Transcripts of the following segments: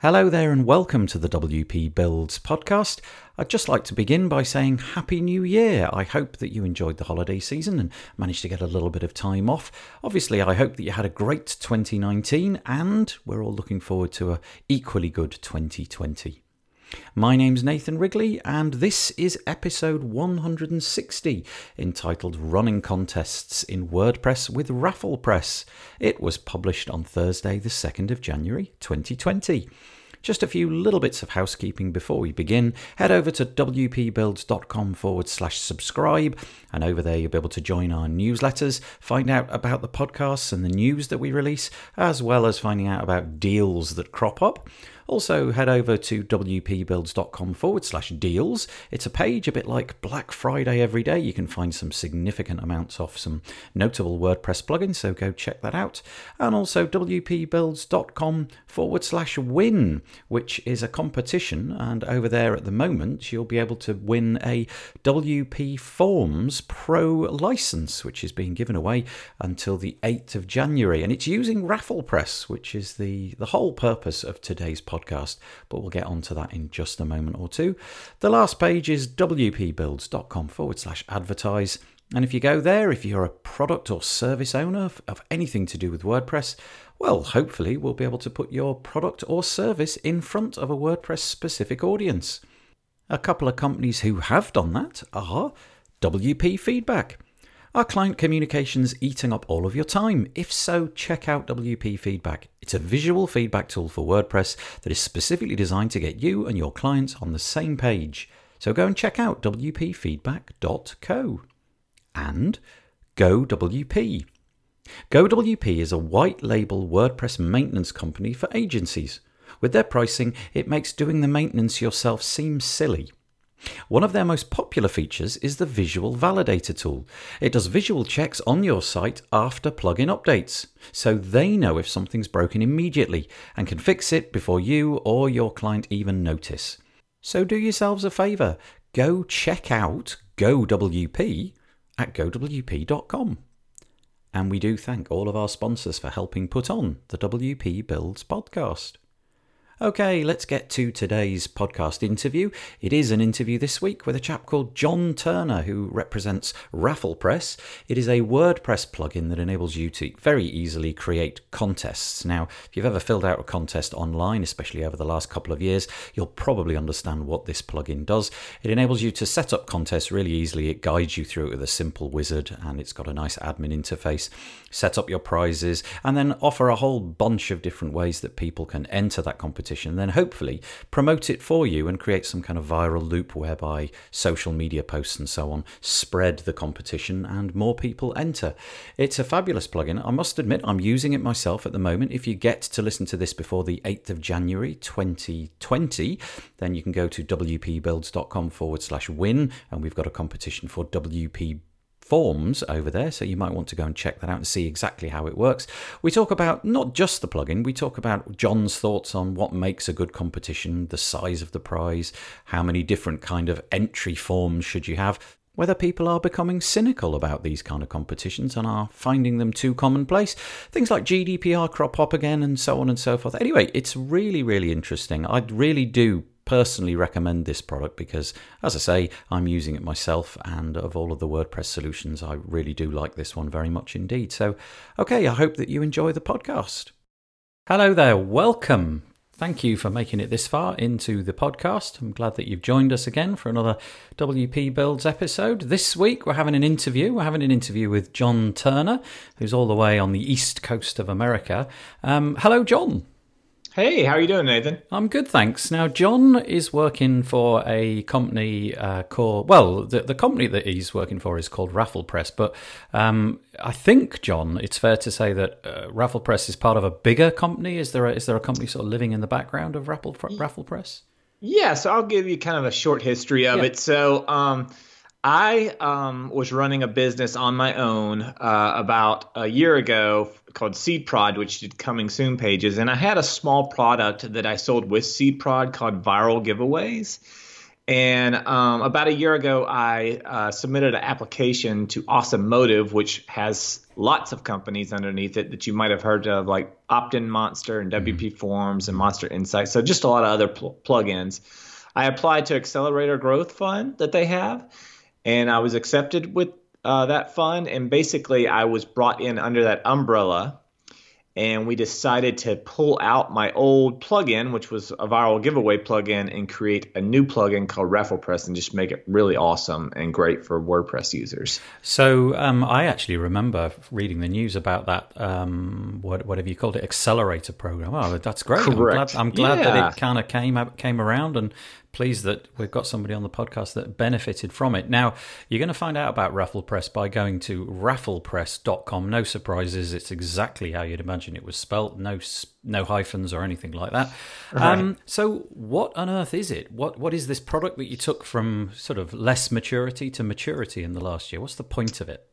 Hello there, and welcome to the WP Builds podcast. I'd just like to begin by saying Happy New Year. I hope that you enjoyed the holiday season and managed to get a little bit of time off. Obviously, I hope that you had a great 2019, and we're all looking forward to a equally good 2020. My name's Nathan Wrigley, and this is episode 160 entitled Running Contests in WordPress with RafflePress. It was published on Thursday, the 2nd of January 2020. Just a few little bits of housekeeping before we begin. Head over to wpbuilds.com forward slash subscribe, and over there you'll be able to join our newsletters, find out about the podcasts and the news that we release, as well as finding out about deals that crop up. Also, head over to wpbuilds.com forward slash deals. It's a page a bit like Black Friday every day. You can find some significant amounts off some notable WordPress plugins, so go check that out. And also wpbuilds.com forward slash win, which is a competition. And over there at the moment, you'll be able to win a WPForms Pro license, which is being given away until the 8th of January. And it's using RafflePress, which is the, the whole purpose of today's podcast podcast, but we'll get onto that in just a moment or two. The last page is wpbuilds.com forward slash advertise. And if you go there, if you're a product or service owner of anything to do with WordPress, well, hopefully we'll be able to put your product or service in front of a WordPress specific audience. A couple of companies who have done that are WP Feedback. Are client communications eating up all of your time? If so, check out WP Feedback. It's a visual feedback tool for WordPress that is specifically designed to get you and your clients on the same page. So go and check out wpfeedback.co. And GoWP. GoWP is a white label WordPress maintenance company for agencies. With their pricing, it makes doing the maintenance yourself seem silly. One of their most popular features is the Visual Validator tool. It does visual checks on your site after plugin updates, so they know if something's broken immediately and can fix it before you or your client even notice. So do yourselves a favour, go check out GoWP at gowp.com. And we do thank all of our sponsors for helping put on the WP Builds podcast. Okay, let's get to today's podcast interview. It is an interview this week with a chap called John Turner, who represents RafflePress. It is a WordPress plugin that enables you to very easily create contests. Now, if you've ever filled out a contest online, especially over the last couple of years, you'll probably understand what this plugin does. It enables you to set up contests really easily. It guides you through it with a simple wizard, and it's got a nice admin interface. Set up your prizes, and then offer a whole bunch of different ways that people can enter that competition then hopefully promote it for you and create some kind of viral loop whereby social media posts and so on spread the competition and more people enter. It's a fabulous plugin. I must admit, I'm using it myself at the moment. If you get to listen to this before the 8th of January 2020, then you can go to wpbuilds.com forward slash win, and we've got a competition for WP forms over there, so you might want to go and check that out and see exactly how it works. We talk about not just the plugin, we talk about John's thoughts on what makes a good competition, the size of the prize, how many different kind of entry forms should you have, whether people are becoming cynical about these kind of competitions and are finding them too commonplace. Things like GDPR crop up again and so on and so forth. Anyway, it's really, really interesting. I really do personally recommend this product because, as I say, I'm using it myself, and of all of the WordPress solutions, I really do like this one very much indeed. So, okay, I hope that you enjoy the podcast. Hello there, welcome. Thank you for making it this far into the podcast. I'm glad that you've joined us again for another WP Builds episode. This week we're having an interview. We're having an interview with John Turner, who's all the way on the east coast of America. Um, hello, John. Hey, how are you doing, Nathan? I'm good, thanks. Now, John is working for a company uh, called, well, the, the company that he's working for is called RafflePress, But um, I think, John, it's fair to say that uh, RafflePress is part of a bigger company. Is there a, is there a company sort of living in the background of Raffle, RafflePress? Yeah, so I'll give you kind of a short history of yeah. it. So, um, I um, was running a business on my own uh, about a year ago called SeedProd, which did coming soon pages, and I had a small product that I sold with SeedProd called Viral Giveaways. And um, about a year ago, I uh, submitted an application to Awesome Motive, which has lots of companies underneath it that you might have heard of, like OptinMonster and WP mm-hmm. Forms and MonsterInsights. So just a lot of other pl- plugins. I applied to Accelerator Growth Fund that they have, and I was accepted with uh, that fund. And basically, I was brought in under that umbrella and we decided to pull out my old plugin, which was a viral giveaway plugin, and create a new plugin called RafflePress and just make it really awesome and great for WordPress users. So um, I actually remember reading the news about that. Um, what whatever you called it, accelerator program. Oh, that's great! Correct. I'm glad, I'm glad yeah. that it kind of came came around and pleased that we've got somebody on the podcast that benefited from it. Now, you're going to find out about RafflePress by going to rafflepress.com. No surprises, it's exactly how you'd imagine it was spelt. No no hyphens or anything like that. Right. Um, so, what on earth is it? What what is this product that you took from sort of less maturity to maturity in the last year? What's the point of it?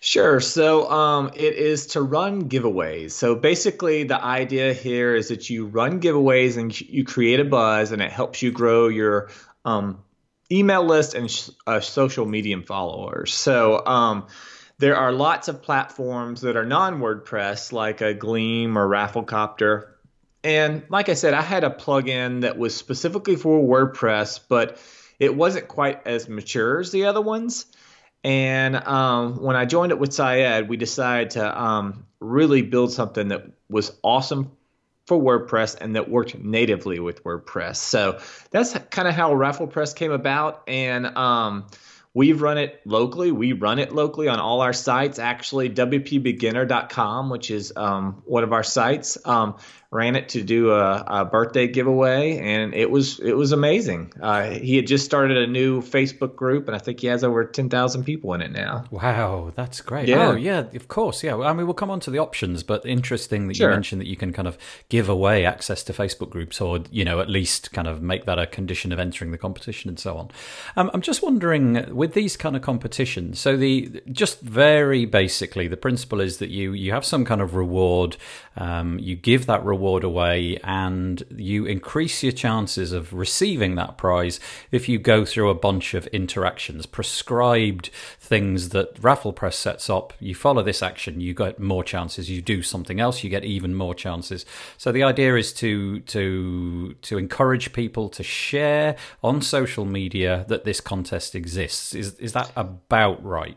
Sure. So um, it is to run giveaways. So basically, the idea here is that you run giveaways and you create a buzz, and it helps you grow your um, email list and sh- uh, social media followers. So um, there are lots of platforms that are non WordPress, like a Gleam or Rafflecopter. And like I said, I had a plugin that was specifically for WordPress, but it wasn't quite as mature as the other ones. And um, when I joined it with Syed, we decided to um, really build something that was awesome for WordPress and that worked natively with WordPress. So that's kind of how RafflePress came about. And um, we've run it locally. We run it locally on all our sites. Actually, WPBeginner.com, which is um, one of our sites, um, ran it to do a, a, birthday giveaway, and it was it was amazing. Uh, he had just started a new Facebook group, and I think he has over ten thousand people in it now. Wow, that's great. Yeah. Oh yeah, of course. Yeah, I mean we'll come on to the options, but interesting that sure. you mentioned that you can kind of give away access to Facebook groups, or you know at least kind of make that a condition of entering the competition and so on. Um, I'm just wondering with these kind of competitions. So the just very basically the principle is that you you have some kind of reward. Um, you give that reward reward away and you increase your chances of receiving that prize if you go through a bunch of interactions, prescribed things that RafflePress sets up. You follow this action, you get more chances. You do something else, you get even more chances. So the idea is to to to encourage people to share on social media that this contest exists. Is is that about right?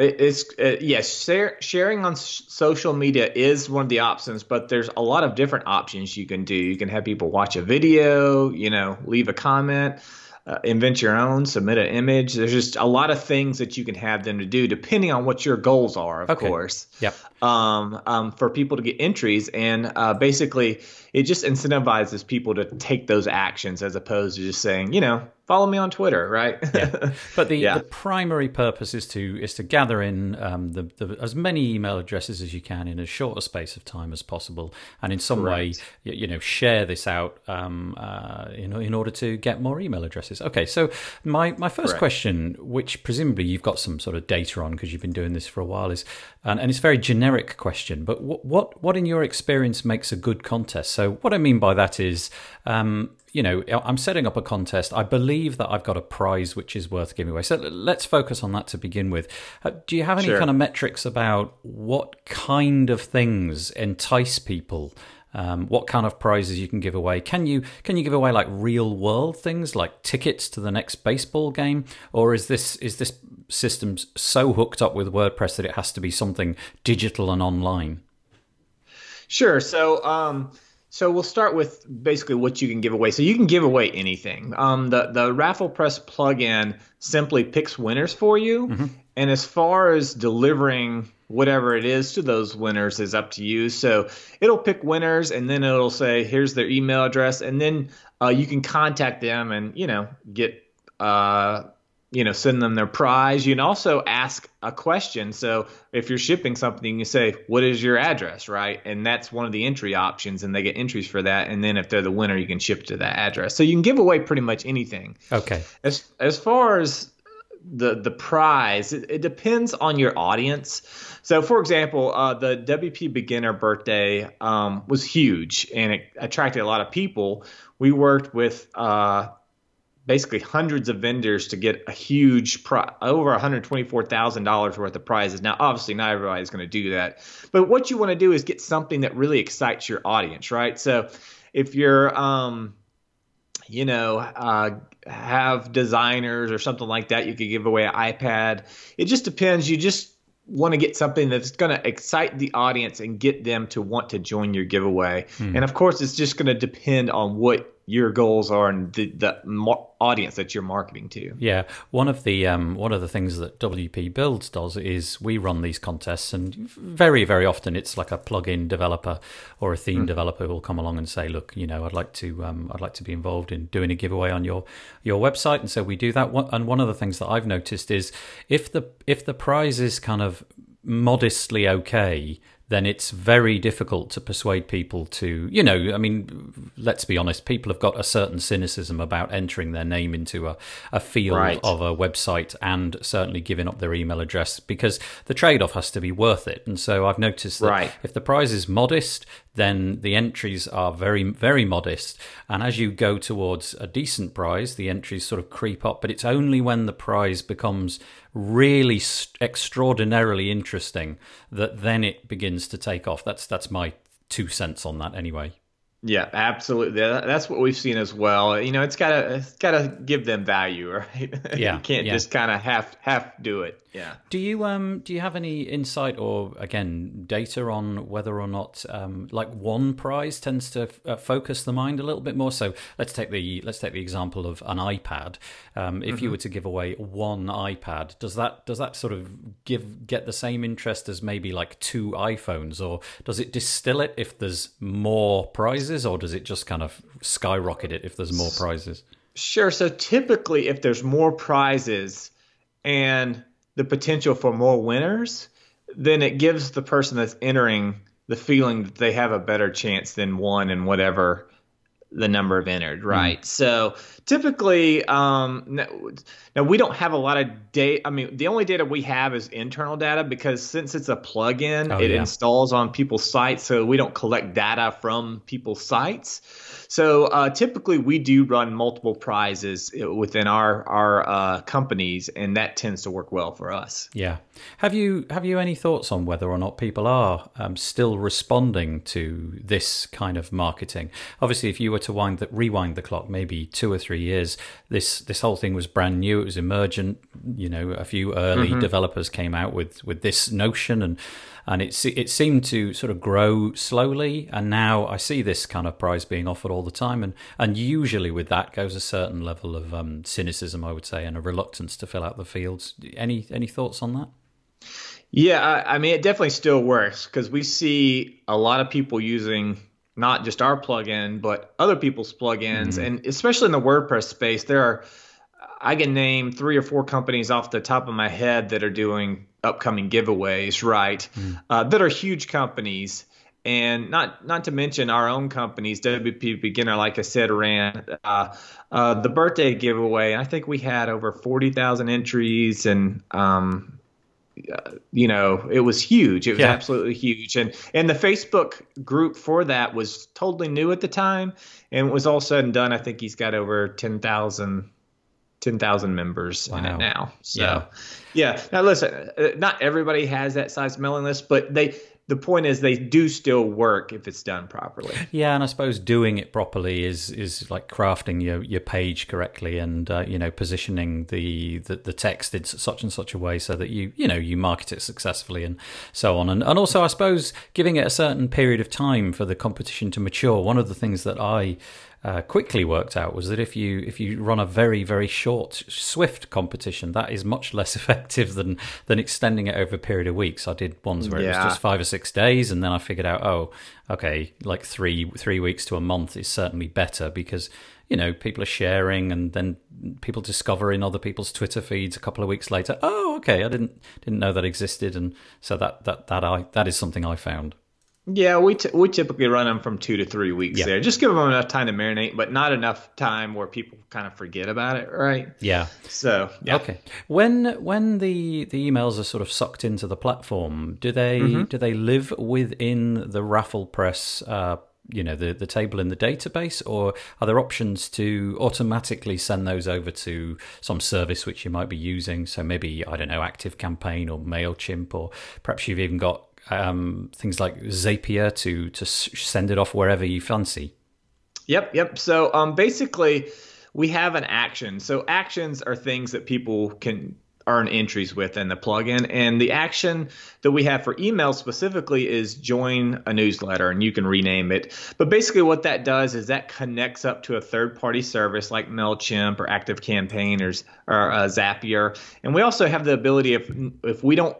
It's uh, yes, share, sharing on social media is one of the options, but there's a lot of different options you can do. You can have people watch a video, you know, leave a comment uh, invent your own, submit an image. There's just a lot of things that you can have them to do, depending on what your goals are, of okay. course. Yep. Um, um, for people to get entries, and uh, basically, it just incentivizes people to take those actions as opposed to just saying, you know, follow me on Twitter, right? yeah. But the, yeah. the primary purpose is to is to gather in um, the, the, as many email addresses as you can in as short a space of time as possible, and in some Correct. way, you know, share this out um, uh, in in order to get more email addresses. Okay, so my my first Correct. question, which presumably you've got some sort of data on because you've been doing this for a while, is and, and it's a very generic question, but what what what in your experience makes a good contest? So what I mean by that is. Um, you know, I'm setting up a contest. I believe that I've got a prize which is worth giving away. So let's focus on that to begin with. Uh, do you have any sure. kind of metrics about what kind of things entice people? Um, what kind of prizes you can give away? Can you can you give away like real world things like tickets to the next baseball game, or is this is this system so hooked up with WordPress that it has to be something digital and online? Sure. So. Um so we'll start with basically what you can give away. So you can give away anything. Um, the the RafflePress plugin simply picks winners for you, mm-hmm. and as far as delivering whatever it is to those winners is up to you. So it'll pick winners, and then it'll say here's their email address, and then uh, you can contact them and you know get uh, you know send them their prize. You can also ask a question. So if you're shipping something you say what is your address? Right? And that's one of the entry options and they get entries for that. And then if they're the winner you can ship to that address. So you can give away pretty much anything. Okay. As as far as the the prize it, it, depends on your audience. So for example uh, the wp beginner birthday um, was huge and it attracted a lot of people. We worked with uh, basically hundreds of vendors to get a huge pri- over $124000 worth of prizes. Now obviously not everybody's going to do that but what you want to do is get something that really excites your audience right? So if you're um, you know, uh, have designers or something like that. You could give away an iPad. It just depends. You just want to get something that's going to excite the audience and get them to want to join your giveaway. Hmm. And of course, it's just going to depend on what your goals are and the, the audience that you're marketing to. Yeah, one of the um, one of the things that WP Builds does is we run these contests, and very very often it's like a plugin developer or a theme mm. developer who will come along and say, "Look, you know, I'd like to um, I'd like to be involved in doing a giveaway on your your website," and so we do that. And one of the things that I've noticed is if the if the prize is kind of modestly okay then it's very difficult to persuade people to, you know, I mean, let's be honest, people have got a certain cynicism about entering their name into a, a field right. of a website and certainly giving up their email address because the trade off has to be worth it. And so I've noticed that right. if the prize is modest, then the entries are very, very modest. And as you go towards a decent prize, the entries sort of creep up. But it's only when the prize becomes really extraordinarily interesting that then it begins to take off. That's that's my two cents on that anyway. Yeah, absolutely. That's what we've seen as well. You know, it's gotta it's gotta give them value, right? Yeah, you can't yeah. just kind of half half do it. Yeah. Do you um do you have any insight or again data on whether or not um like one prize tends to uh, focus the mind a little bit more? So let's take the let's take the example of an iPad. Um, if mm-hmm. you were to give away one iPad, does that does that sort of give get the same interest as maybe like two iPhones, or does it distill it if there's more prizes, or does it just kind of skyrocket it if there's more prizes? Sure. So typically, if there's more prizes and the potential for more winners, then it gives the person that's entering the feeling that they have a better chance than one and whatever the number of entered, right? Mm. So typically, um, now we don't have a lot of data. I mean, the only data we have is internal data because since it's a plugin, oh, it yeah. installs on people's sites, so we don't collect data from people's sites. So uh, typically, we do run multiple prizes uh, within our our uh, companies, and that tends to work well for us. Yeah. Have you have you any thoughts on whether or not people are um, still responding to this kind of marketing? Obviously, if you were to wind the, rewind the clock, maybe two or three years, this this whole thing was brand new. It was emergent. You know, a few early mm-hmm. developers came out with with this notion and and it it seemed to sort of grow slowly. And now I see this kind of prize being offered all the time, and and usually with that goes a certain level of um, cynicism, I would say, and a reluctance to fill out the fields. Any any thoughts on that? Yeah, I, I mean, it definitely still works because we see a lot of people using not just our plugin, but other people's plugins, mm-hmm. and especially in the WordPress space, there are. I can name three or four companies off the top of my head that are doing upcoming giveaways, right? Mm. Uh, that are huge companies, and not not to mention our own companies. WP Beginner, like I said, ran uh, uh, the birthday giveaway. I think we had over forty thousand entries, and um, you know it was huge. It was yeah. absolutely huge, and and the Facebook group for that was totally new at the time, and it was all said and done. I think he's got over ten thousand 10,000 members wow. in it now. So, yeah. yeah. Now, listen, uh, not everybody has that size mailing list, but they, the point is they do still work if it's done properly. Yeah, and I suppose doing it properly is is like crafting your your page correctly and uh, you know positioning the, the the text in such and such a way so that you you know you market it successfully and so on. And and also I suppose giving it a certain period of time for the competition to mature. One of the things that I uh, quickly worked out was that if you if you run a very very short swift competition that is much less effective than than extending it over a period of weeks. I did ones where yeah. it was just five or six days and then i figured out oh okay like three three weeks to a month is certainly better because you know people are sharing and then people discover in other people's twitter feeds a couple of weeks later. Oh okay i didn't didn't know that existed. And so that that that i that is something i found Yeah, we t- we typically run them from two to three weeks Yeah. there. Just give them enough time to marinate, but not enough time where people kind of forget about it, right? Yeah. So yeah. Okay. When when the the emails are sort of sucked into the platform, do they Mm-hmm. do they live within the RafflePress? Uh, you know the the table in the database, or are there options to automatically send those over to some service which you might be using? So maybe I don't know, ActiveCampaign or Mailchimp, or perhaps you've even got um, things like Zapier to to send it off wherever you fancy. Yep, yep. So um, basically, we have an action. So actions are things that people can earn entries with in the plugin. And the action that we have for email specifically is join a newsletter, and you can rename it. But basically, what that does is that connects up to a third-party service like Mailchimp or ActiveCampaign or, or uh, Zapier. And we also have the ability if if we don't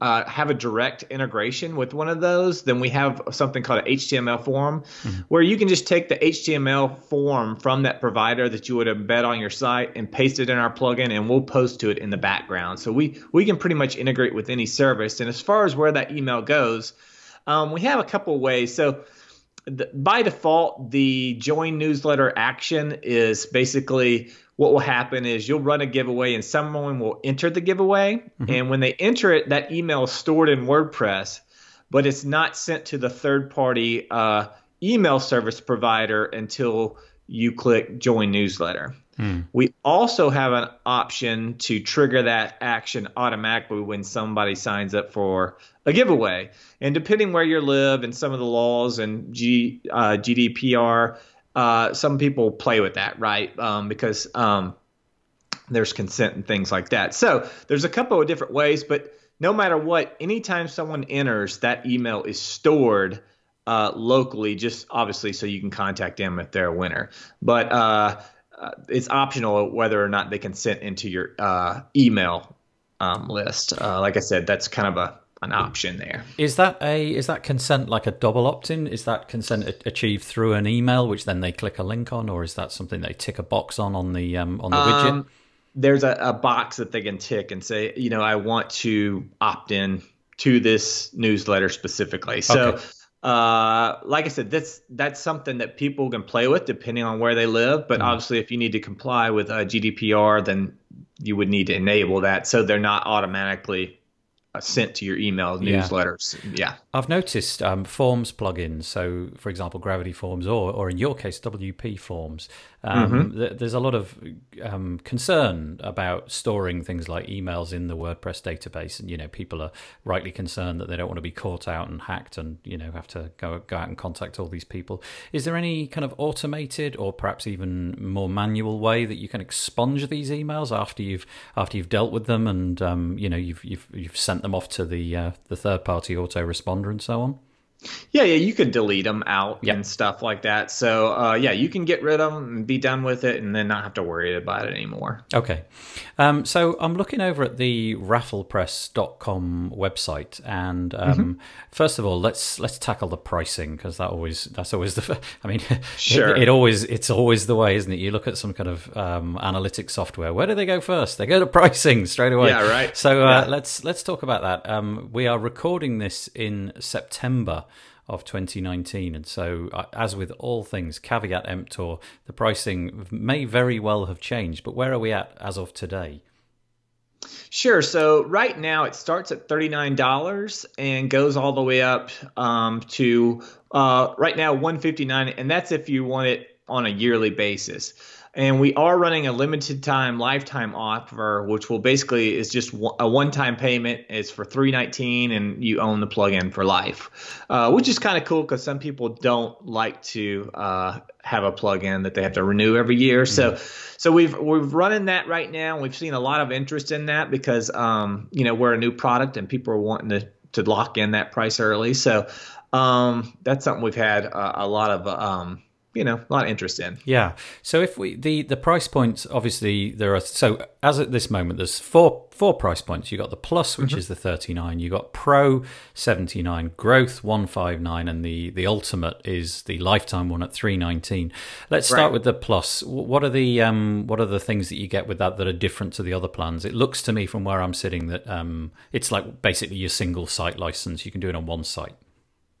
uh, have a direct integration with one of those, then we have something called an HTML form where you can just take the HTML form from that provider that you would embed on your site and paste it in our plugin and we'll post to it in the background. So we, we can pretty much integrate with any service. And as far as where that email goes, um, we have a couple ways. So the, by default, the join newsletter action is basically what will happen is you'll run a giveaway and someone will enter the giveaway. And when they enter it, that email is stored in WordPress, but it's not sent to the third party uh, email service provider until you click join newsletter. We also have an option to trigger that action automatically when somebody signs up for a giveaway. And depending where you live and some of the laws and G, uh, GDPR, uh, some people play with that, right? Um, because um, there's consent and things like that. So there's a couple of different ways, but no matter what, anytime someone enters, that email is stored uh, locally, just obviously so you can contact them if they're a winner. But uh, it's optional whether or not they consent into your uh, email um, list. Uh, like I said, that's kind of a an option there. Is that a is that consent like a double opt-in? Is that consent a- achieved through an email, which then they click a link on, or is that something they tick a box on on the um, on the widget? Um, there's a, a box that they can tick and say, you know, I want to opt in to this newsletter specifically. So, Okay. Uh, like I said, that's that's something that people can play with depending on where they live. But obviously, if you need to comply with uh, GDPR, then you would need to enable that so they're not automatically sent to your email newsletters. Yeah. I've noticed um, forms plugins. So, for example, Gravity Forms, or or in your case, WPForms. Um, th- there's a lot of um, concern about storing things like emails in the WordPress database, and you know, people are rightly concerned that they don't want to be caught out and hacked, and you know, have to go go out and contact all these people. Is there any kind of automated, or perhaps even more manual way that you can expunge these emails after you've after you've dealt with them, and um, you know, you've you've you've sent them off to the uh, the third party autoresponder and so on? Yeah, yeah, you could delete them out Yep. and stuff like that. So, uh, yeah, you can get rid of them and be done with it, and then not have to worry about it anymore. Okay. Um, so I'm looking over at the rafflepress.com website, and um, first of all, let's let's tackle the pricing because that always that's always the. I mean, Sure. it, always it's always the way, isn't it? You look at some kind of um, analytics software. Where do they go first? They go to pricing straight away. Yeah, right. So uh, Yeah. let's let's talk about that. Um, we are recording this in September of 2019, and so uh, as with all things, caveat emptor, the pricing may very well have changed. But where are we at as of today? Sure. So right now it starts at thirty-nine dollars and goes all the way up um, to uh, right now one fifty-nine, and that's if you want it on a yearly basis. And we are running a limited time lifetime offer, which will basically is just a one-time payment. It's for three nineteen, and you own the plugin for life, uh, which is kind of cool because some people don't like to uh, have a plugin that they have to renew every year. So, so we've we've running that right now. We've seen a lot of interest in that because um, you know we're a new product and people are wanting to to lock in that price early. So um, that's something we've had a, a lot of um, you know a lot of interest in. Yeah. So if we the the price points obviously there are so as at this moment there's four four price points. You got the plus which is the 39, you got pro 79, growth 159 and the the ultimate is the lifetime one at 319. Let's start Right. with the plus. What are the um what are the things that you get with that that are different to the other plans? It looks to me from where I'm sitting that um it's like basically your single site license. You can do it on one site.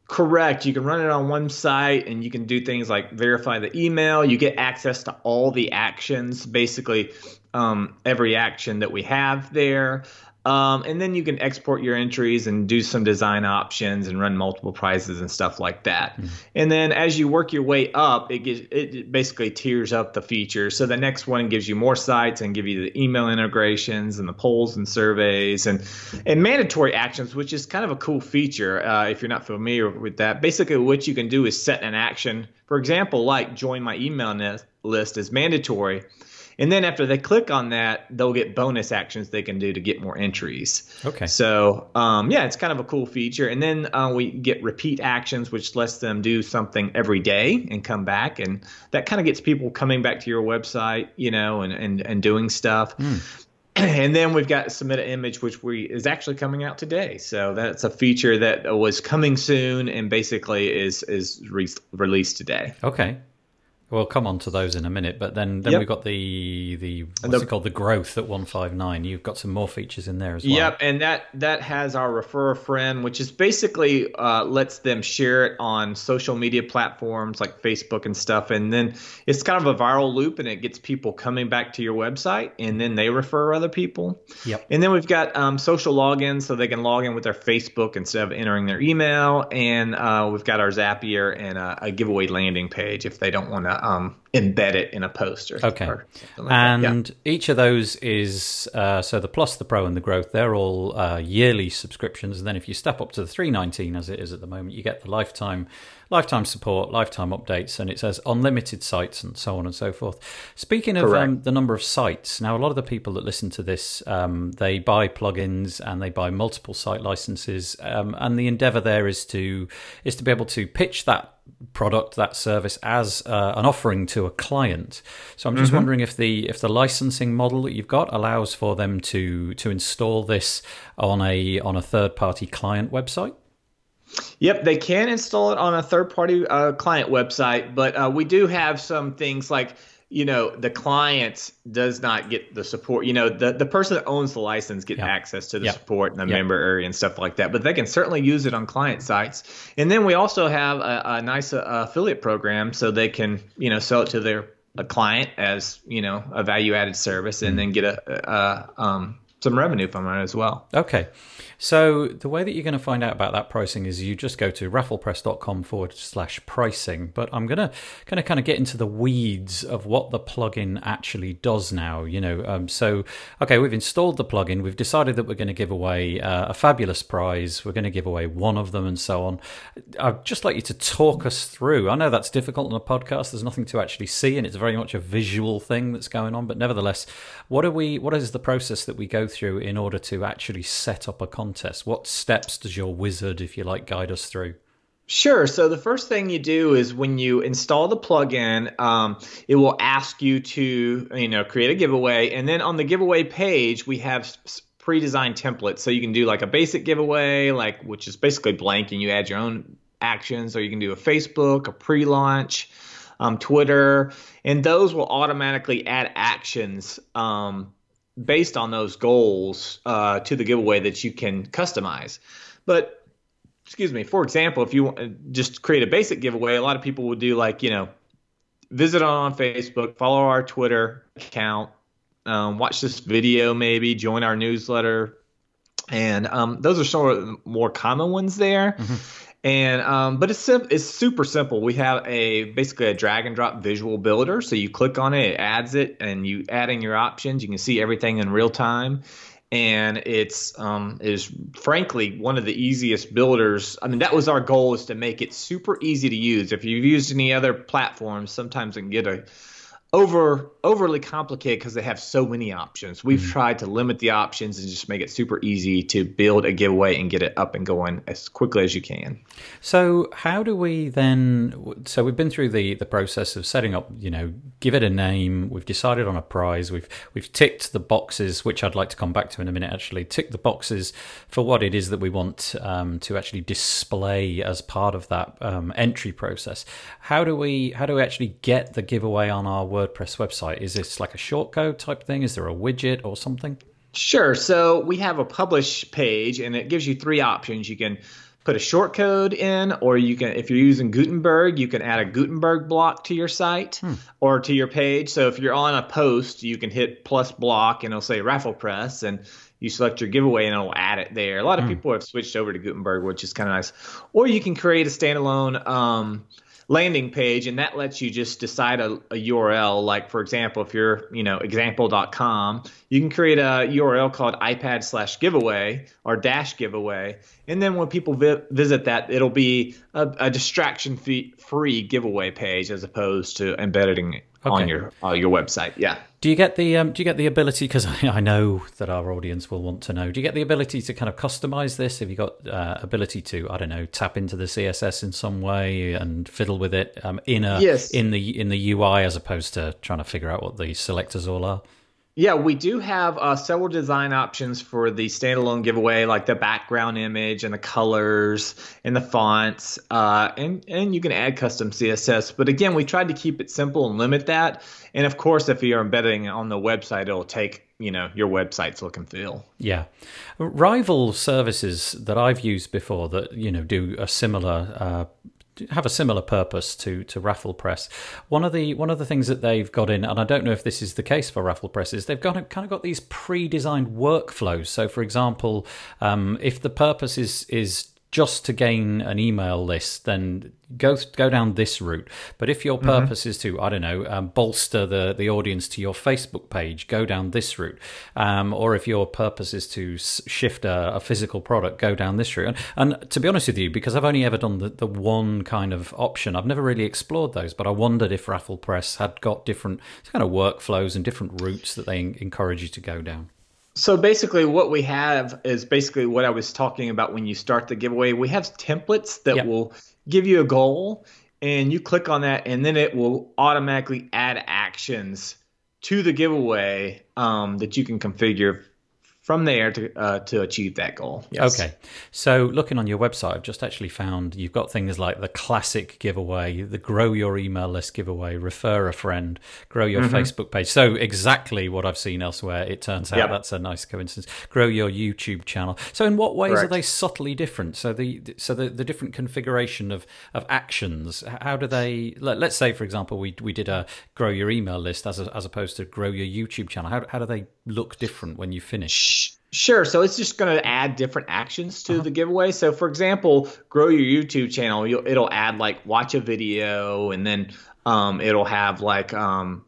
Correct. You can run it on one site and you can do things like verify the email. You get access to all the actions, basically um, every action that we have there. Um, and then you can export your entries and do some design options and run multiple prizes and stuff like that. Mm-hmm. And then as you work your way up, it gives, it basically tiers up the features. So the next one gives you more sites and give you the email integrations and the polls and surveys and and mandatory actions, which is kind of a cool feature uh, if you're not familiar with that. Basically, what you can do is set an action. For example, like join my email list is mandatory and then after they click on that, they'll get bonus actions they can do to get more entries. Okay. So um, yeah, it's kind of a cool feature. And then uh, we get repeat actions, which lets them do something every day and come back, and that kind of gets people coming back to your website, you know, and and and doing stuff. Mm. And then we've got submit an image, which we is actually coming out today. So that's a feature that was coming soon and basically is is re- released today. Okay. We'll come on to those in a minute, but then then yep. we've got the the what's the, it called the growth at one five nine. You've got some more features in there as well. Yep, and that that has our refer a friend, which is basically uh, lets them share it on social media platforms like Facebook and stuff, and then it's kind of a viral loop, and it gets people coming back to your website, and then they refer other people. Yep. And then we've got um, social logins, so they can log in with their Facebook instead of entering their email, and uh, we've got our Zapier and a, a giveaway landing page if they don't want to um, embed it in a poster. Okay. Or like and yeah. each of those is uh, so the plus, the pro, and the growth. They're all uh, yearly subscriptions. And then if you step up to the three nineteen as it is at the moment, you get the lifetime lifetime support, lifetime updates, and it says unlimited sites and so on and so forth. Speaking of um, the number of sites, now a lot of the people that listen to this, um, they buy plugins and they buy multiple site licenses, um, and the endeavor there is to is to be able to pitch that product that service as uh, an offering to a client so i'm just mm-hmm. wondering if the if the licensing model that you've got allows for them to to install this on a on a third party client website Yep, they can install it on a third party uh, client website, but uh, we do have some things like you know the client does not get the support you know the, the person that owns the license get access to the support and the member area and stuff like that but they can certainly use it on client sites. And then we also have a, a nice uh, affiliate program so they can you know sell it to their a client as you know a value added service and mm then get a, a um, some revenue from it as well. Okay so the way that you're going to find out about that pricing is you just go to rafflepress.com forward slash pricing. But I'm going to kind of kind of get into the weeds of what the plugin actually does now. You know, um, so okay, we've installed the plugin. We've decided that we're going to give away uh, a fabulous prize. We're going to give away one of them and so on. I'd just like you to talk us through. I know that's difficult on a podcast. There's nothing to actually see, and it's very much a visual thing that's going on. But nevertheless, what are we? What is the process that we go through in order to actually set up a contest? Contest? What steps does your wizard, if you like, guide us through? Sure. So the first thing you do is when you install the plugin, um, it will ask you to you know create a giveaway, and then on the giveaway page we have pre-designed templates. So you can do like a basic giveaway, like which is basically blank, and you add your own actions, or you can do a Facebook, a pre-launch, um, Twitter, and those will automatically add actions um, based on those goals uh, to the giveaway that you can customize. But excuse me, for example, if you just create a basic giveaway, a lot of people would do like you know, visit on Facebook, follow our Twitter account, um, watch this video, maybe join our newsletter, and um, those are sort of more common ones there. Mm-hmm. And um, but it's sim- it's super simple. We have a basically a drag and drop visual builder. So you click on it, it adds it, and you add in your options. You can see everything in real time and it's um, is frankly one of the easiest builders. I mean, that was our goal is to make it super easy to use. If you've used any other platforms, sometimes it can get a over overly complicated because they have so many options. We've mm-hmm. tried to limit the options and just make it super easy to build a giveaway and get it up and going as quickly as you can. So how do we then so we've been through the the process of setting up, you know, give it a name, we've decided on a prize, we've we've ticked the boxes which I'd like to come back to in a minute actually, tick the boxes for what it is that we want um, to actually display as part of that um, entry process. How do we how do we actually get the giveaway on our WordPress website? Is this like a shortcode type thing? Is there a widget or something? Sure. So we have a publish page and it gives you three options. You can put a short code in, or you can, if you're using Gutenberg, you can add a Gutenberg block to your site hmm. or to your page. So if you're on a post, you can hit plus block and it'll say RafflePress and you select your giveaway and it'll add it there. A lot of hmm. people have switched over to Gutenberg, which is kind of nice. Or you can create a standalone um, landing page and that lets you just decide a, a, url like for example if you're you know example.com you can create a url called ipad slash giveaway or dash giveaway. And then when people vi- visit that it'll be a, a distraction free giveaway page as opposed to embedding okay. on your uh, your website yeah do you get the um, do you get the ability because I, know that our audience will want to know do you get the ability to kind of customize this have you got uh, ability to i don't know tap into the css in some way and fiddle with it um, in a yes. in the in the ui as opposed to trying to figure out what the selectors all are yeah, we do have uh, several design options for the standalone giveaway, like the background image and the colors and the fonts, uh, and and you can add custom CSS. But again, we tried to keep it simple and limit that. And of course, if you're embedding on the website, it'll take you know your website's look and feel. Yeah, rival services that I've used before that you know do a similar. Uh, have a similar purpose to to RafflePress. One of the one of the things that they've got in, and I don't know if this is the case for RafflePress, is they've got kind of got these pre-designed workflows. So, for example, um, if the purpose is is just to gain an email list, then go go down this route. But if your mm-hmm. purpose mm-hmm. is to, I don't know, um, bolster the the audience to your Facebook page, go down this route. Um, or if your purpose is to shift a, a, physical product, go down this route. And, and, to be honest with you, because I've only ever done the, the one kind of option, I've never really explored those. But I wondered if RafflePress had got different kind of workflows and different routes that they encourage you to go down. So basically, what we have is basically what I was talking about when you start the giveaway. We have templates that yep. will give you a goal, and you click on that, and then it will automatically add actions to the giveaway um, that you can configure from there to uh, to achieve that goal. Yes. Okay. So looking on your website, I've just actually found you've got things like the classic giveaway, the grow your email list giveaway, refer a friend, grow your mm-hmm. Facebook page. So exactly what I've seen elsewhere. It turns out yep. that's a nice coincidence. Grow your YouTube channel. So in what ways Correct. are they subtly different? So the so the, the different configuration of of actions. How do they? Let, us say for example we we did a grow your email list as a, as opposed to grow your YouTube channel. How how do they look different when you finish? Sure. So it's just going to add different actions to uh-huh. the giveaway. So, for example, grow your YouTube channel. it'll add like watch a video, and then um, it'll have like um,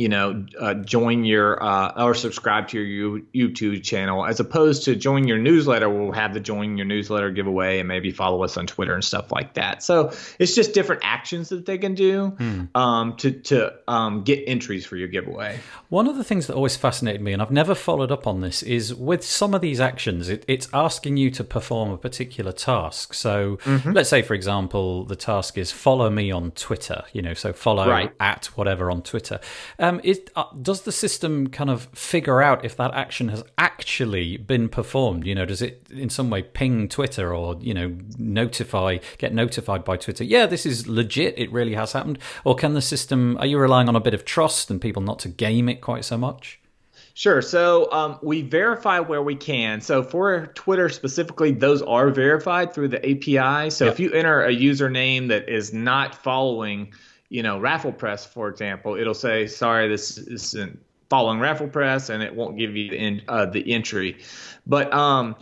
you know, uh, join your uh, or subscribe to your YouTube channel, as opposed to join your newsletter. We'll have the join your newsletter giveaway and maybe follow us on Twitter and stuff like that. So it's just different actions that they can do hmm. um, to to um, get entries for your giveaway. One of the things that always fascinated me, and I've never followed up on this, is with some of these actions, it, it's asking you to perform a particular task. So mm-hmm. let's say, for example, the task is follow me on Twitter. You know, so follow right. at whatever on Twitter. Um, is, uh, does the system kind of figure out if that action has actually been performed? You know, does it in some way ping Twitter or you know notify, get notified by Twitter? Yeah, this is legit. It really has happened. Or can the system? Are you relying on a bit of trust and people not to game it quite so much? Sure. So um, we verify where we can. So for Twitter specifically, those are verified through the API. So yep. if you enter a username that is not following you know, RafflePress, for example, it'll say, sorry, this isn't following RafflePress, and it won't give you the, in, uh, the entry. But um,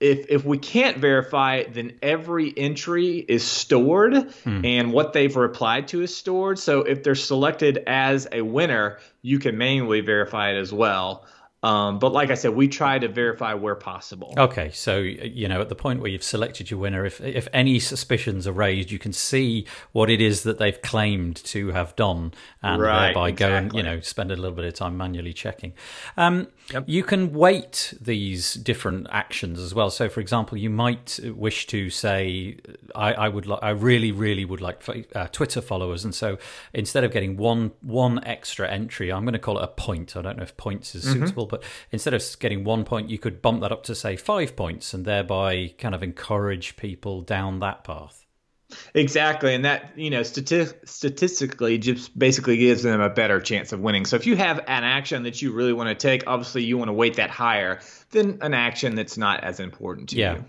if if we can't verify it, then every entry is stored, hmm. and what they've replied to is stored. So if they're selected as a winner, you can manually verify it as well. Um, but like I said, we try to verify where possible. Okay, so you know, at the point where you've selected your winner, if if any suspicions are raised, you can see what it is that they've claimed to have done, and right, thereby exactly. go and you know spend a little bit of time manually checking. Um, yep. You can weight these different actions as well. So, for example, you might wish to say, "I, I would, li- I really, really would like uh, Twitter followers," and so instead of getting one one extra entry, I'm going to call it a point. I don't know if points is mm-hmm. suitable but instead of getting one point, you could bump that up to say five points, and thereby kind of encourage people down that path. Exactly, and that you know stati- statistically just basically gives them a better chance of winning. So if you have an action that you really want to take, obviously you want to weight that higher than an action that's not as important to yeah. you.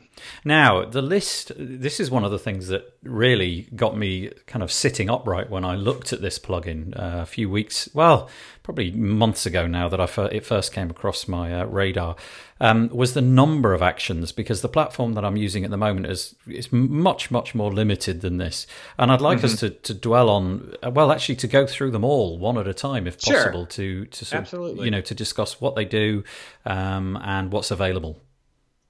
Now, the list, this is one of the things that really got me kind of sitting upright when I looked at this plugin uh, a few weeks, well, probably months ago now that I it first came across my uh, radar, um, was the number of actions because the platform that I'm using at the moment is, is much, much more limited than this. And I'd like mm-hmm. us to, to dwell on, uh, well, actually to go through them all one at a time if possible sure. to, to sort you know, to discuss what they do um, and what's available.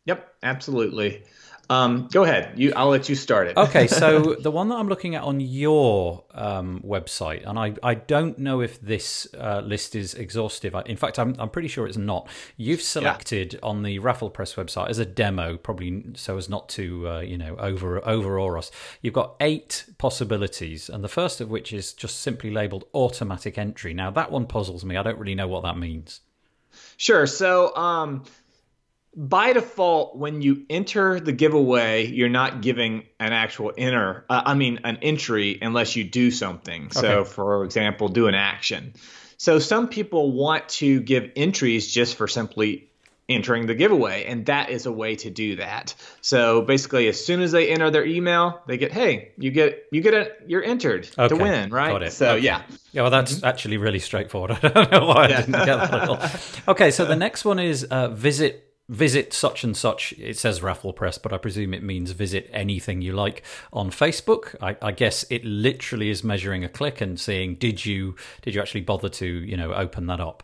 Yep, absolutely. Um, go ahead. You, I'll let you start it. okay, so the one that I'm looking at on your um, website, and I, I don't know if this uh, list is exhaustive. In fact, I'm, I'm pretty sure it's not. You've selected yeah. on the RafflePress website as a demo, probably so as not to uh, you know over overawe us. You've got eight possibilities, and the first of which is just simply labeled automatic entry. Now that one puzzles me. I don't really know what that means. Sure. So um, by default, when you enter the giveaway, you're not giving an actual enter. Uh, I mean, an entry unless you do something. Okay. So, for example, do an action. So some people want to give entries just for simply entering the giveaway, and that is a way to do that. So basically, as soon as they enter their email, they get, "Hey, you get you get a you're entered okay. to win, right?" So okay. yeah, yeah. Well, that's actually really straightforward. I don't know why I didn't get that at all. Okay, so the next one is uh, visit visit such and such. It says RafflePress, but I presume it means visit anything you like on Facebook. I, I, guess it literally is measuring a click and seeing did you did you actually bother to you know open that up.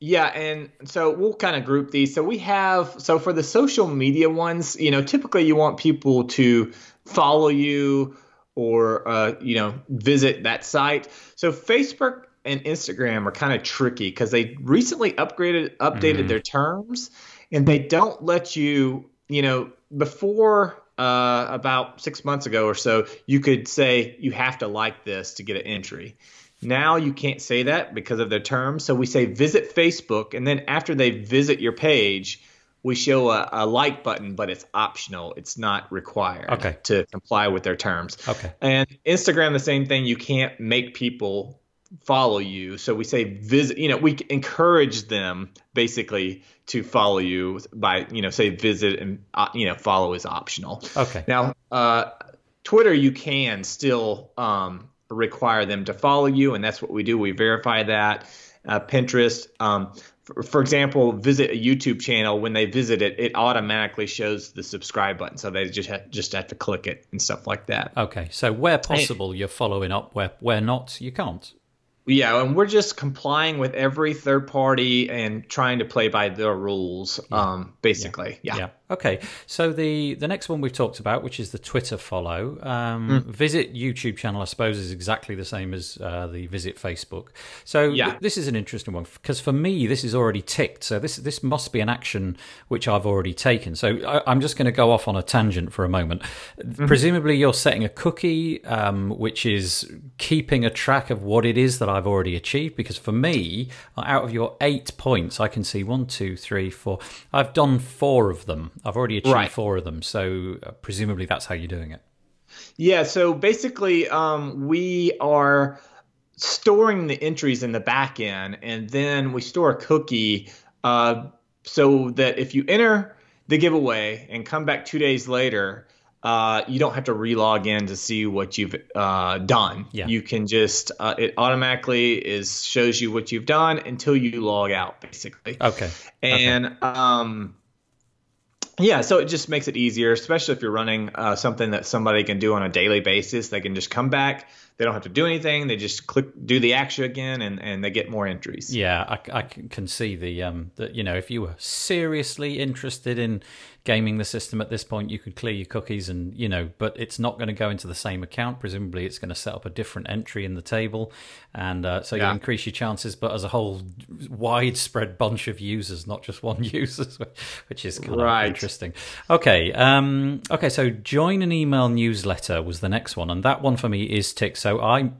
Yeah, and so we'll kind of group these. So we have so for the social media ones, you know, typically you want people to follow you or uh, you know visit that site. So Facebook and Instagram are kind of tricky because they recently upgraded updated mm-hmm. their terms and they don't let you, you know, before uh, about six months ago or so, you could say you have to like this to get an entry. Now you can't say that because of their terms. So we say visit Facebook, and then after they visit your page, we show a, a, like button, but it's optional. It's not required okay. to comply with their terms. Okay. And Instagram, the same thing. You can't make people follow you. So we say visit, you know, we encourage them basically to follow you by, you know, say visit and, uh, you know, follow is optional. Okay. Now, uh, Twitter, you can still um, require them to follow you, and that's what we do. We verify that. Uh, Pinterest, um, for, for, example, visit a YouTube channel. When they visit it, it automatically shows the subscribe button, so they just have, just have to click it and stuff like that. Okay, so where possible, you're following up. Where where not, you can't. Yeah, and we're just complying with every third party and trying to play by their rules, yeah. um, basically. Yeah. yeah. Okay. So the the next one we've talked about, which is the Twitter follow, um, mm. visit YouTube channel, I suppose, is exactly the same as uh, the visit Facebook. So yeah. Th- this is an interesting one because for me, this is already ticked. So this this must be an action which I've already taken. So I, am just going to go off on a tangent for a moment. Mm-hmm. Presumably, you're setting a cookie, um, which is keeping a track of what it is that I've already achieved. Because for me, out of your eight points, I can see one, two, three, four. I've done four of them. I've already achieved right. four of them. So uh, presumably, that's how you're doing it. Yeah. So basically, um, we are storing the entries in the back end, and then we store a cookie uh, so that if you enter the giveaway and come back two days later, uh, you don't have to relog in to see what you've uh, done. Yeah. You can just uh, it automatically is shows you what you've done until you log out, basically. Okay. And okay. um, yeah, so it just makes it easier, especially if you're running uh, something that somebody can do on a daily basis. They can just come back. They don't have to do anything. They just click, do the action again, and, and they get more entries. Yeah, I, I can see the um that you know if you were seriously interested in gaming the system at this point, you could clear your cookies and, you know, but it's not going to go into the same account. Presumably, it's going to set up a different entry in the table. And uh, so yeah. you increase your chances, but as a whole widespread bunch of users, not just one user, which is kind right. of interesting. Okay. Um, okay. So join an email newsletter was the next one. And that one for me is tick. So I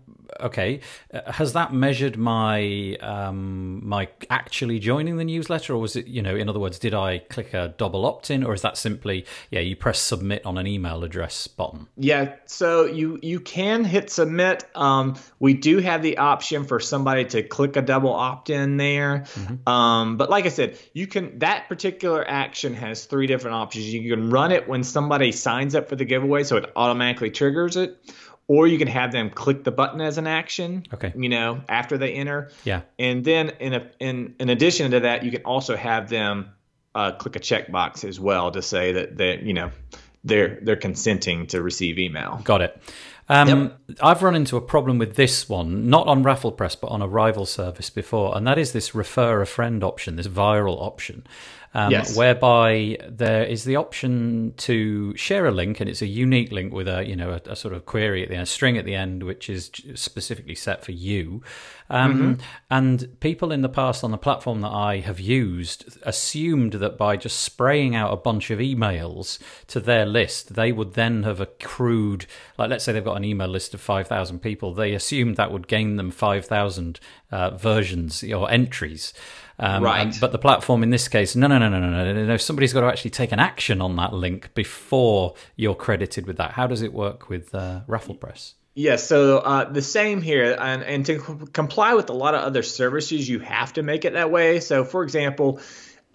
okay, uh, has that measured my um, my actually joining the newsletter, or was it you know, in other words, did I click a double opt in, or is that simply yeah, you press submit on an email address button? Yeah, so you you can hit submit. Um, we do have the option for somebody to click a double opt in there, mm-hmm. um, but like I said, you can that particular action has three different options. You can run it when somebody signs up for the giveaway, so it automatically triggers it or you can have them click the button as an action. Okay. You know, after they enter. Yeah. And then in a in in addition to that, you can also have them uh, click a checkbox as well to say that they you know they're they're consenting to receive email. Got it. Um, yep. I've run into a problem with this one, not on RafflePress, but on a rival service before, and that is this refer a friend option, this viral option um, yes. whereby there is the option to share a link, and it's a unique link with a you know a, a sort of query at the end, a string at the end, which is specifically set for you. Um, mm-hmm. And people in the past on the platform that I have used assumed that by just spraying out a bunch of emails to their list, they would then have accrued, like let's say they've got an email list of 5,000 people, they assumed that would gain them 5,000 uh, versions or entries. Um, right. And, but the platform in this case, no, no, no, no, no, no, no. Somebody's got to actually take an action on that link before you're credited with that. How does it work with uh, RafflePress? Yes, yeah, so uh, the same here, and, and to comply with a lot of other services, you have to make it that way. So, for example,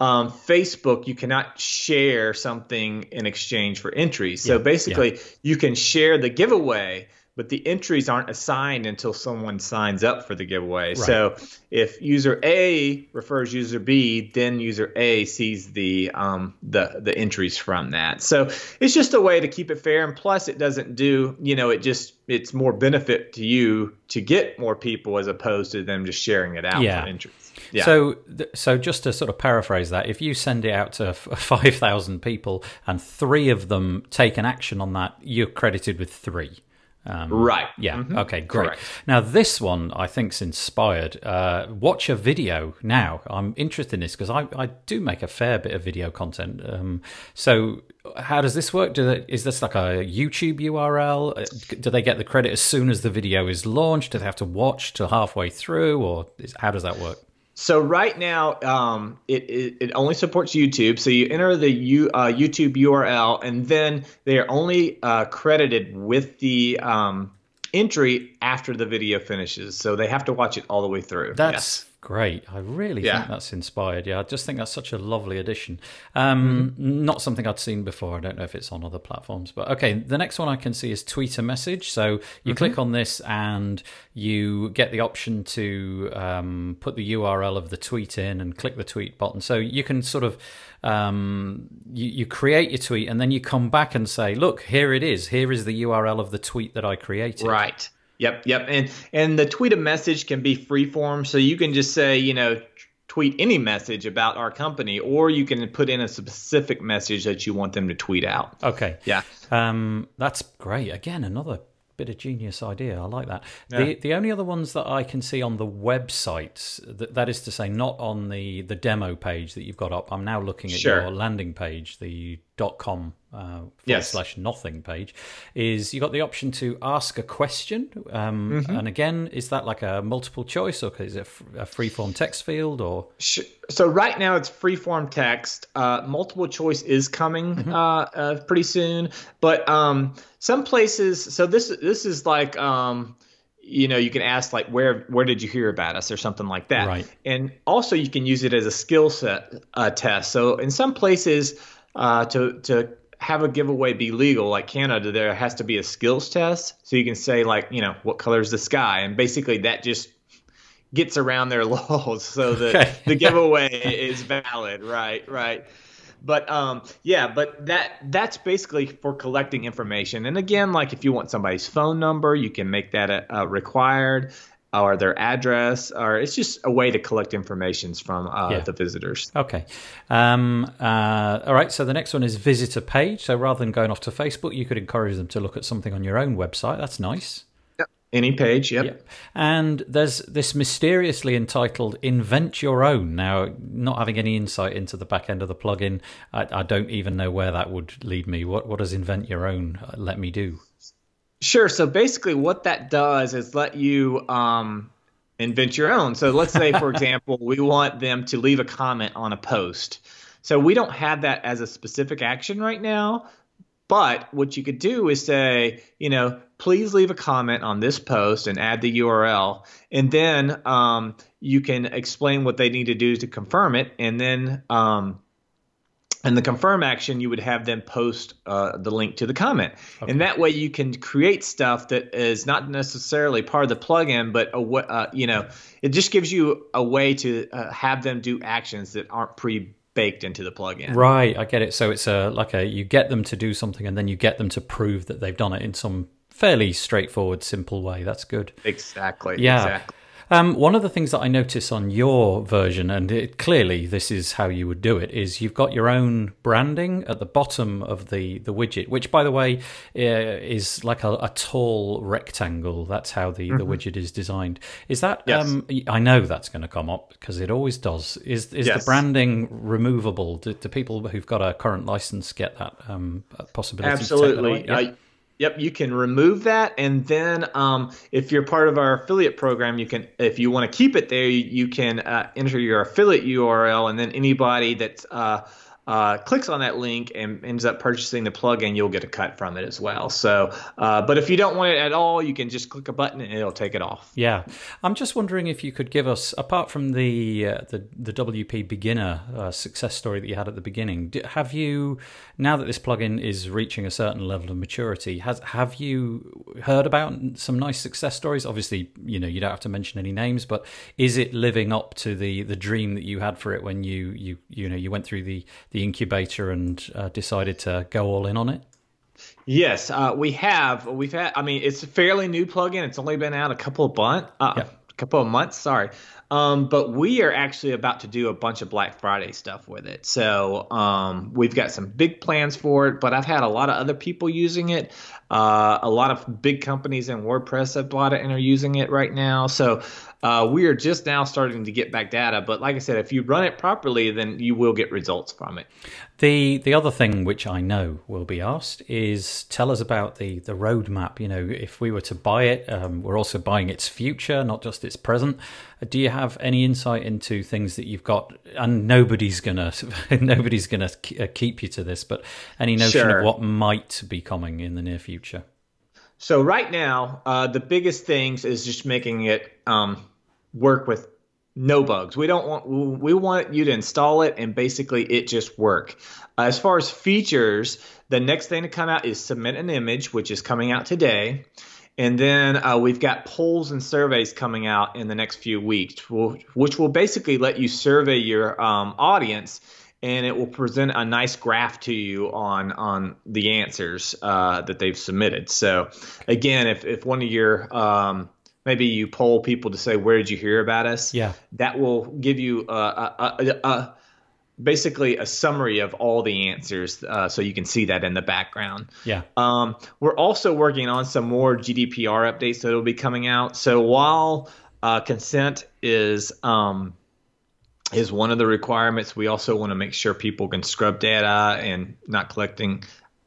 um, Facebook, you cannot share something in exchange for entries. So yeah, basically, yeah. you can share the giveaway, but the entries aren't assigned until someone signs up for the giveaway. Right. So if user A refers user B, then user A sees the um, the the entries from that. So it's just a way to keep it fair, and plus it doesn't do you know it just it's more benefit to you to get more people as opposed to them just sharing it out yeah. for entries. Yeah. So, so just to sort of paraphrase that, if you send it out to five thousand people and three of them take an action on that, you're credited with three. Um, right. Yeah. Mm-hmm. Okay. Great. Correct. Now this one I think's inspired. Uh, watch a video now. I'm interested in this because I, I do make a fair bit of video content. Um, so how does this work? Do they, is this like a YouTube URL? Uh, do they get the credit as soon as the video is launched? Do they have to watch to halfway through, or is, how does that work? So right now, um, it, it, it only supports YouTube. So you enter the U, uh, YouTube URL, and then they are only uh, credited with the um, entry after the video finishes. So they have to watch it all the way through. That's yes great. I really yeah. think that's inspired. Yeah, I just think that's such a lovely addition. Um, mm-hmm. Not something I'd seen before. I don't know if it's on other platforms, but okay. The next one I can see is tweet a message. So you mm-hmm. click on this and you get the option to um, put the URL of the tweet in and click the tweet button. So you can sort of um, you, you create your tweet and then you come back and say, look, here it is. Here is the URL of the tweet that I created. Right. Yep, yep. And and the tweet a message can be free form, so you can just say, you know, tweet any message about our company, or you can put in a specific message that you want them to tweet out. Okay. Yeah. Um, that's great. Again, another bit of genius idea. I like that. Yeah. The the only other ones that I can see on the website, that, that is to say, not on the the demo page that you've got up. I'm now looking at sure. your landing page, the .com uh, yes. slash nothing page is you got the option to ask a question um, mm-hmm. and again is that like a multiple choice or is it a free form text field or so right now it's free form text uh, multiple choice is coming mm-hmm. uh, uh, pretty soon but um, some places so this this is like um, you know you can ask like where where did you hear about us or something like that right and also you can use it as a skill set uh, test so in some places uh, to to have a giveaway be legal, like Canada, there has to be a skills test. So you can say like, you know, what color is the sky, and basically that just gets around their laws so that okay. the giveaway is valid. Right, right. But um, yeah, but that that's basically for collecting information. And again, like if you want somebody's phone number, you can make that a, a required or their address, or it's just a way to collect informations from uh, yeah. the visitors. Okay. Um, uh, all right. So the next one is visitor page. So rather than going off to Facebook, you could encourage them to look at something on your own website. That's nice. Yep. Any page, yep. yep. And there's this mysteriously entitled "Invent Your Own." Now, not having any insight into the back end of the plugin, I, I don't even know where that would lead me. What what does "Invent Your Own" let me do? Sure. So basically, what that does is let you um, invent your own. So let's say, for example, we want them to leave a comment on a post. So we don't have that as a specific action right now. But what you could do is say, you know, please leave a comment on this post and add the URL. And then um, you can explain what they need to do to confirm it. And then um, in the confirm action, you would have them post uh, the link to the comment. Okay. And that way you can create stuff that is not necessarily part of the plugin, but a, uh, you know, it just gives you a way to uh, have them do actions that aren't pre baked into the plugin. Right, I get it. So it's a like a you get them to do something and then you get them to prove that they've done it in some fairly straightforward, simple way. That's good. Exactly. Yeah. Exactly. Um, one of the things that I notice on your version, and it, clearly this is how you would do it, is you've got your own branding at the bottom of the, the widget, which, by the way, is like a, a, tall rectangle. That's how the, mm-hmm. the widget is designed. Is that? Yes. Um, I know that's going to come up because it always does. Is is yes. the branding removable? Do, do, people who've got a current license get that um, possibility? Absolutely. Yep, you can remove that, and then um, if you're part of our affiliate program, you can, if you want to keep it there, you, you can uh, enter your affiliate URL, and then anybody that uh, uh, clicks on that link and ends up purchasing the plugin, you'll get a cut from it as well. So, uh, but if you don't want it at all, you can just click a button and it'll take it off. Yeah, I'm just wondering if you could give us, apart from the uh, the, the WPBeginner uh, success story that you had at the beginning, have you now that this plugin is reaching a certain level of maturity, has have you heard about some nice success stories? Obviously, you know you don't have to mention any names, but is it living up to the the dream that you had for it when you you you know you went through the the incubator and uh, decided to go all in on it? Yes, uh, we have. We've had. I mean, it's a fairly new plugin. It's only been out a couple of months. Uh, yeah. A couple of months. Sorry. Um, but we are actually about to do a bunch of Black Friday stuff with it. So um, we've got some big plans for it. But I've had a lot of other people using it. Uh, a lot of big companies in WordPress have bought it and are using it right now. So uh, we are just now starting to get back data, but like I said, if you run it properly, then you will get results from it. The the other thing which I know will be asked is tell us about the the roadmap. You know, if we were to buy it, um, we're also buying its future, not just its present. Do you have any insight into things that you've got? And nobody's gonna nobody's gonna uh, keep you to this, but any notion sure. of what might be coming in the near future? So right now, uh, the biggest things is just making it um, work with no bugs. We don't want we want you to install it and basically it just work. Uh, as far as features, the next thing to come out is submit an image, which is coming out today. And then uh, we've got polls and surveys coming out in the next few weeks, which will basically let you survey your um, audience, and it will present a nice graph to you on on the answers uh, that they've submitted. So, again, if if one of your um, maybe you poll people to say where did you hear about us yeah that will give you a, a, a, a basically a summary of all the answers uh, so you can see that in the background. Yeah. Um, we're also working on some more gdpr updates that will be coming out. So while uh, consent is um, is one of the requirements we also want to make sure people can scrub data and not collecting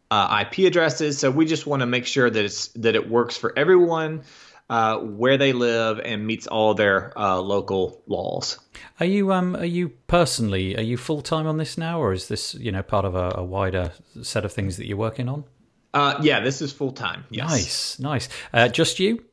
uh, ip addresses. So we just want to make sure that it's that it works for everyone uh, where they live and meets all their uh, local laws. Are you um are you personally are you full time on this now, or is this you know part of a, a wider set of things that you're working on? Uh, yeah, this is full time. Yes. Nice, nice. Uh, just you?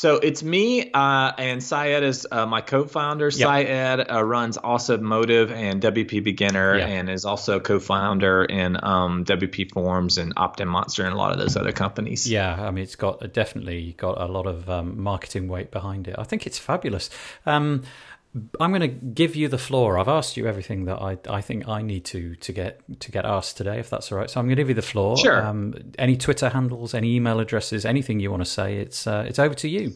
So it's me uh, and Syed is uh, my co-founder. Yep. Syed uh, runs Awesome Motive and WPBeginner, yep. and is also co-founder in um, WPForms and OptinMonster and a lot of those other companies. Yeah, I mean it's got definitely got a lot of um, marketing weight behind it. I think it's fabulous. Um, I'm going to give you the floor. I've asked you everything that I, I think I need to to get to get asked today, if that's all right. So I'm going to give you the floor. Sure. Um, any Twitter handles, any email addresses, anything you want to say, it's uh, it's over to you.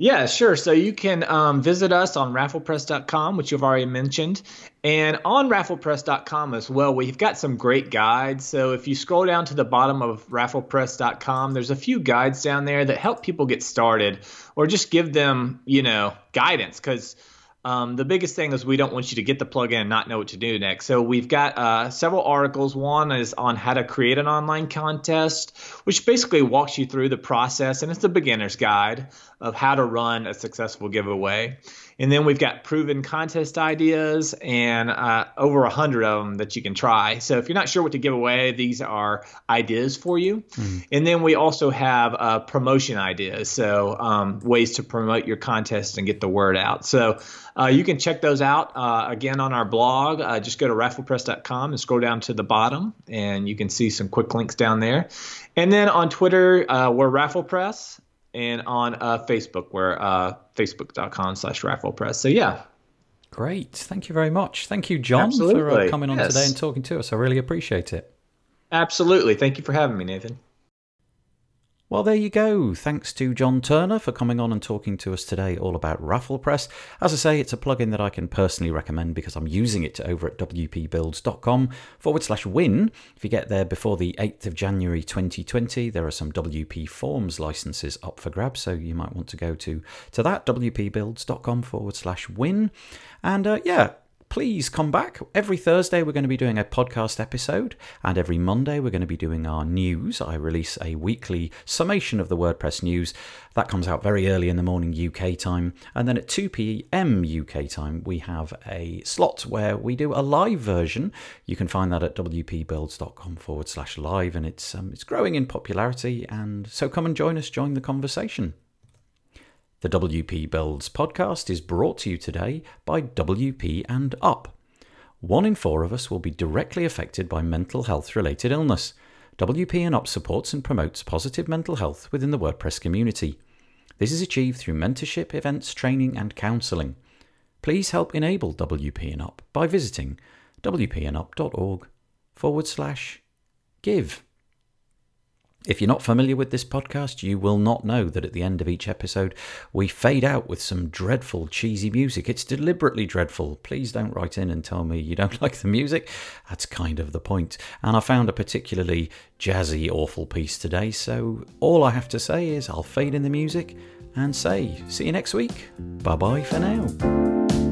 Yeah, sure. So you can um, visit us on rafflepress.com, which you've already mentioned. And on rafflepress.com as well, we've got some great guides. So if you scroll down to the bottom of rafflepress.com, there's a few guides down there that help people get started or just give them, you know, guidance. Because um, the biggest thing is we don't want you to get the plugin and not know what to do next. So we've got uh, several articles. One is on how to create an online contest, which basically walks you through the process, and it's a beginner's guide of how to run a successful giveaway. And then we've got proven contest ideas and uh, over a hundred of them that you can try. So if you're not sure what to give away, these are ideas for you. Mm. And then we also have uh, promotion ideas, so um, ways to promote your contest and get the word out. So you can check those out uh, again on our blog. Uh, just go to rafflepress.com and scroll down to the bottom, and you can see some quick links down there. And then on Twitter, uh, we're RafflePress and on uh, Facebook, we're uh, facebook.com slash rafflepress. So, yeah. Great. Thank you very much. Thank you, John, Absolutely. for uh, coming on yes. today and talking to us. I really appreciate it. Absolutely. Thank you for having me, Nathan. Well, there you go. Thanks to John Turner for coming on and talking to us today all about RafflePress. As I say, it's a plugin that I can personally recommend because I'm using it over at wpbuilds.com forward slash win. If you get there before the 8th of January 2020, there are some WPForms licenses up for grabs, so you might want to go to, to that, wpbuilds.com forward slash win. And uh, yeah, please come back. Every Thursday, we're going to be doing a podcast episode, and every Monday, we're going to be doing our news. I release a weekly summation of the WordPress news. That comes out very early in the morning UK time. And then at 2 p.m. UK time, we have a slot where we do a live version. You can find that at wpbuilds.com forward slash live, and it's, um, it's growing in popularity. And so come and join us, join the conversation. The WP Builds podcast is brought to you today by WP and Up. One in four of us will be directly affected by mental health related illness. WP and Up supports and promotes positive mental health within the WordPress community. This is achieved through mentorship, events, training, and counselling. Please help enable WP and Up by visiting wpandup.org forward slash give. If you're not familiar with this podcast, you will not know that at the end of each episode, we fade out with some dreadful, cheesy music. It's deliberately dreadful. Please don't write in and tell me you don't like the music. That's kind of the point. And I found a particularly jazzy, awful piece today, so all I have to say is I'll fade in the music and say, see you next week. Bye bye for now.